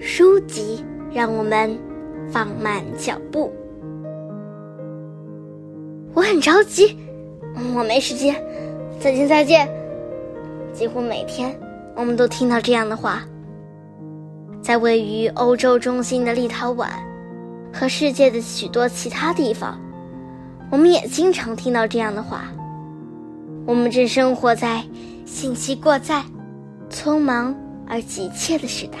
书籍让我们放慢脚步。我很着急，我没时间。再见，再见。几乎每天，我们都听到这样的话。在位于欧洲中心的立陶宛和世界的许多其他地方，我们也经常听到这样的话。我们正生活在信息过载、匆忙而急切的时代。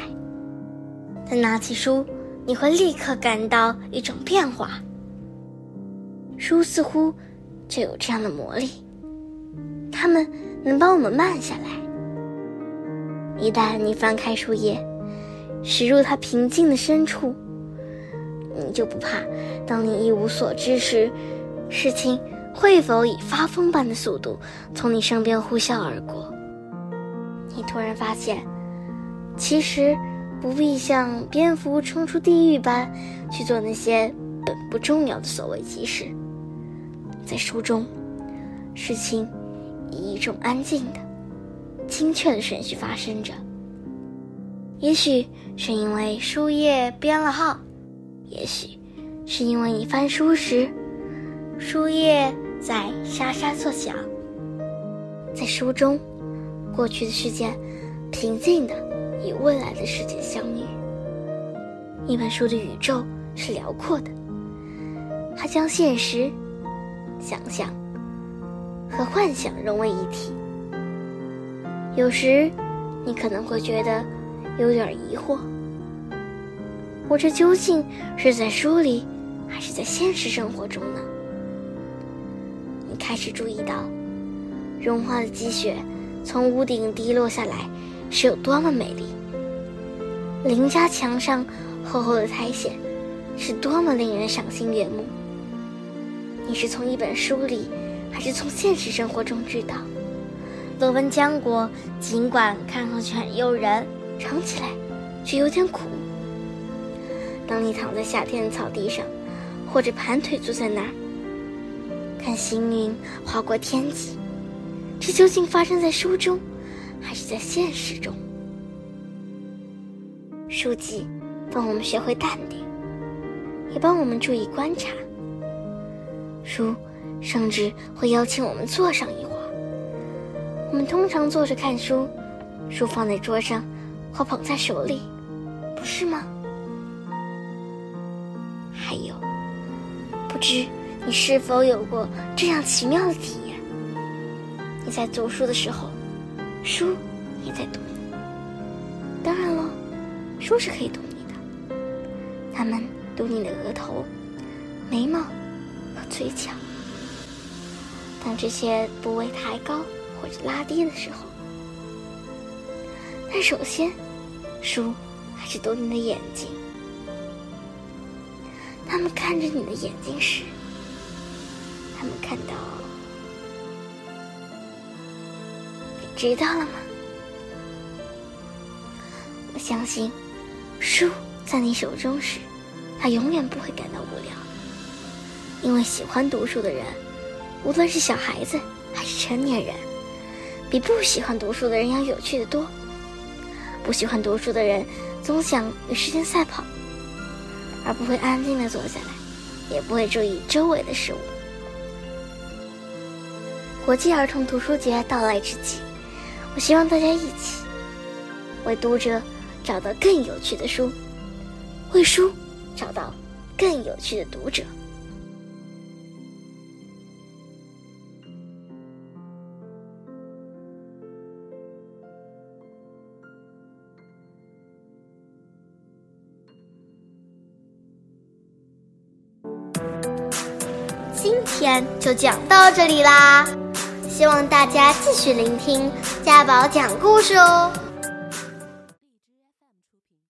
但拿起书，你会立刻感到一种变化。书似乎就有这样的魔力，它们能帮我们慢下来。一旦你翻开书页，驶入它平静的深处，你就不怕，当你一无所知时，事情会否以发疯般的速度从你身边呼啸而过？你突然发现，其实不必像蝙蝠冲出地狱般去做那些本不重要的所谓急事。在书中，事情以一种安静的、精确的顺序发生着。也许是因为书页编了号，也许是因为你翻书时，书页在沙沙作响。在书中，过去的事件平静的与未来的世界相遇。一本书的宇宙是辽阔的，它将现实。想象和幻想融为一体。有时，你可能会觉得有点疑惑：我这究竟是在书里，还是在现实生活中呢？你开始注意到，融化的积雪从屋顶滴落下来是有多么美丽；邻家墙上厚厚的苔藓是多么令人赏心悦目。你是从一本书里，还是从现实生活中知道？罗温浆果尽管看上去很诱人，尝起来却有点苦。当你躺在夏天的草地上，或者盘腿坐在那儿，看行云划过天际，这究竟发生在书中，还是在现实中？书籍帮我们学会淡定，也帮我们注意观察。书，甚至会邀请我们坐上一会儿。我们通常坐着看书，书放在桌上，或捧在手里，不是吗？还有，不知你是否有过这样奇妙的体验？你在读书的时候，书也在读你。当然了，书是可以读你的，他们读你的额头、眉毛和。嘴角，当这些部位抬高或者拉低的时候，但首先，书还是读你的眼睛。他们看着你的眼睛时，他们看到，知道了吗？我相信，书在你手中时，它永远不会感到无聊。因为喜欢读书的人，无论是小孩子还是成年人，比不喜欢读书的人要有趣的多。不喜欢读书的人总想与时间赛跑，而不会安静的坐下来，也不会注意周围的事物。国际儿童图书节到来之际，我希望大家一起为读者找到更有趣的书，为书找到更有趣的读者。今天就讲到这里啦，希望大家继续聆听家宝讲故事哦。